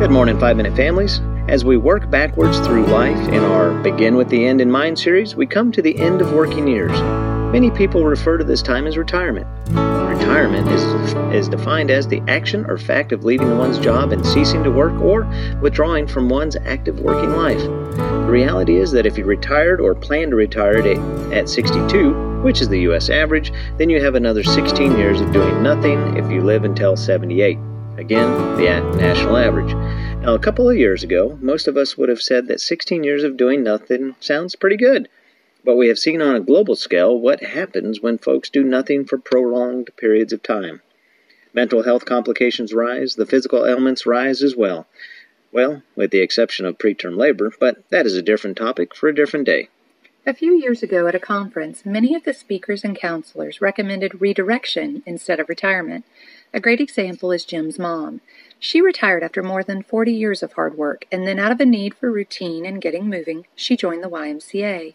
Good morning, Five Minute Families. As we work backwards through life in our Begin with the End in Mind series, we come to the end of working years. Many people refer to this time as retirement. Retirement is, is defined as the action or fact of leaving one's job and ceasing to work or withdrawing from one's active working life. The reality is that if you retired or plan to retire at, at 62, which is the U.S. average, then you have another 16 years of doing nothing if you live until 78. Again, the national average. Now, a couple of years ago, most of us would have said that 16 years of doing nothing sounds pretty good. But we have seen on a global scale what happens when folks do nothing for prolonged periods of time. Mental health complications rise, the physical ailments rise as well. Well, with the exception of preterm labor, but that is a different topic for a different day. A few years ago at a conference, many of the speakers and counselors recommended redirection instead of retirement. A great example is Jim's mom. She retired after more than 40 years of hard work, and then out of a need for routine and getting moving, she joined the YMCA.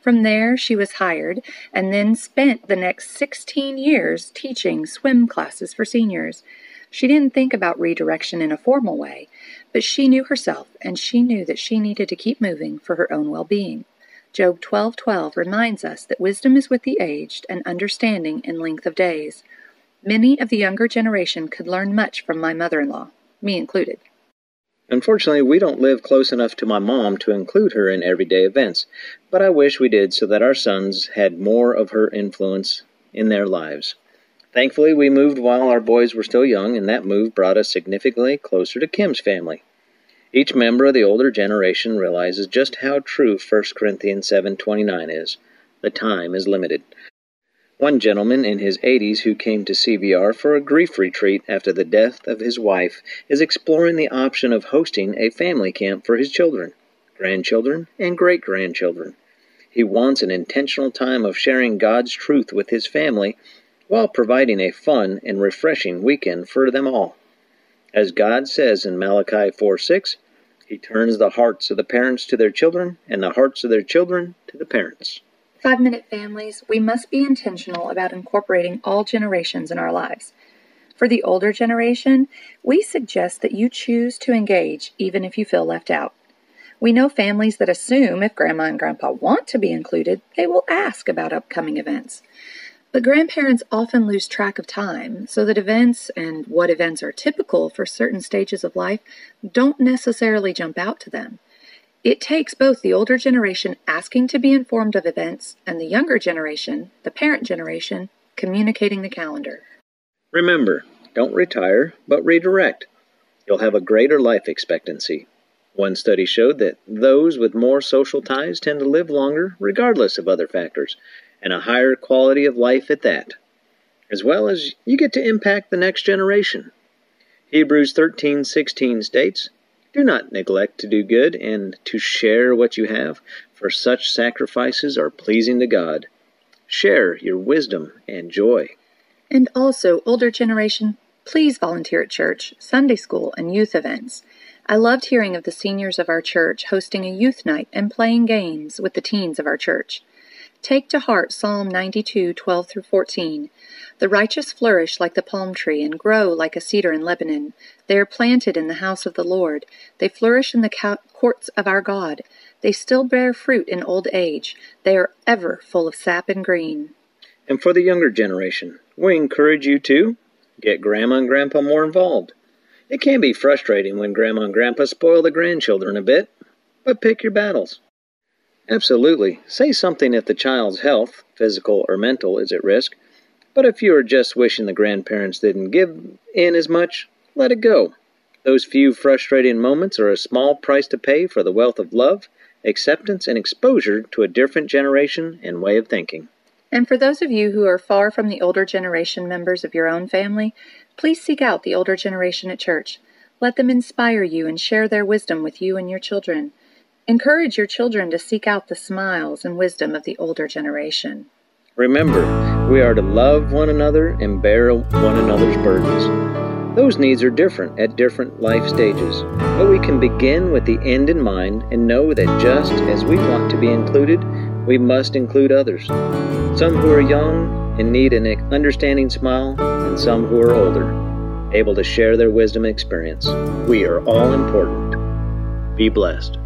From there, she was hired and then spent the next 16 years teaching swim classes for seniors. She didn't think about redirection in a formal way, but she knew herself and she knew that she needed to keep moving for her own well-being. Job 12:12 reminds us that wisdom is with the aged and understanding in length of days. Many of the younger generation could learn much from my mother in law, me included. Unfortunately, we don't live close enough to my mom to include her in everyday events, but I wish we did so that our sons had more of her influence in their lives. Thankfully, we moved while our boys were still young, and that move brought us significantly closer to Kim's family. Each member of the older generation realizes just how true 1 Corinthians 7:29 is. The time is limited. One gentleman in his 80s who came to CVR for a grief retreat after the death of his wife is exploring the option of hosting a family camp for his children, grandchildren, and great grandchildren. He wants an intentional time of sharing God's truth with his family while providing a fun and refreshing weekend for them all. As God says in Malachi 4 6, He turns the hearts of the parents to their children and the hearts of their children to the parents. Five Minute Families, we must be intentional about incorporating all generations in our lives. For the older generation, we suggest that you choose to engage even if you feel left out. We know families that assume if grandma and grandpa want to be included, they will ask about upcoming events. But grandparents often lose track of time, so that events and what events are typical for certain stages of life don't necessarily jump out to them. It takes both the older generation asking to be informed of events and the younger generation, the parent generation, communicating the calendar. Remember, don't retire, but redirect. You'll have a greater life expectancy. One study showed that those with more social ties tend to live longer, regardless of other factors, and a higher quality of life at that. As well as you get to impact the next generation. Hebrews 13:16 states, do not neglect to do good and to share what you have, for such sacrifices are pleasing to God. Share your wisdom and joy. And also, older generation, please volunteer at church, Sunday school, and youth events. I loved hearing of the seniors of our church hosting a youth night and playing games with the teens of our church. Take to heart Psalm 92, 12 through 14. The righteous flourish like the palm tree and grow like a cedar in Lebanon. They are planted in the house of the Lord. They flourish in the courts of our God. They still bear fruit in old age. They are ever full of sap and green. And for the younger generation, we encourage you to get grandma and grandpa more involved. It can be frustrating when grandma and grandpa spoil the grandchildren a bit, but pick your battles. Absolutely. Say something if the child's health, physical or mental, is at risk but if you are just wishing the grandparents didn't give in as much, let it go. Those few frustrating moments are a small price to pay for the wealth of love, acceptance, and exposure to a different generation and way of thinking. And for those of you who are far from the older generation members of your own family, please seek out the older generation at church. Let them inspire you and share their wisdom with you and your children. Encourage your children to seek out the smiles and wisdom of the older generation. Remember, we are to love one another and bear one another's burdens. Those needs are different at different life stages, but we can begin with the end in mind and know that just as we want to be included, we must include others. Some who are young and need an understanding smile, and some who are older. able to share their wisdom and experience. We are all important. Be blessed.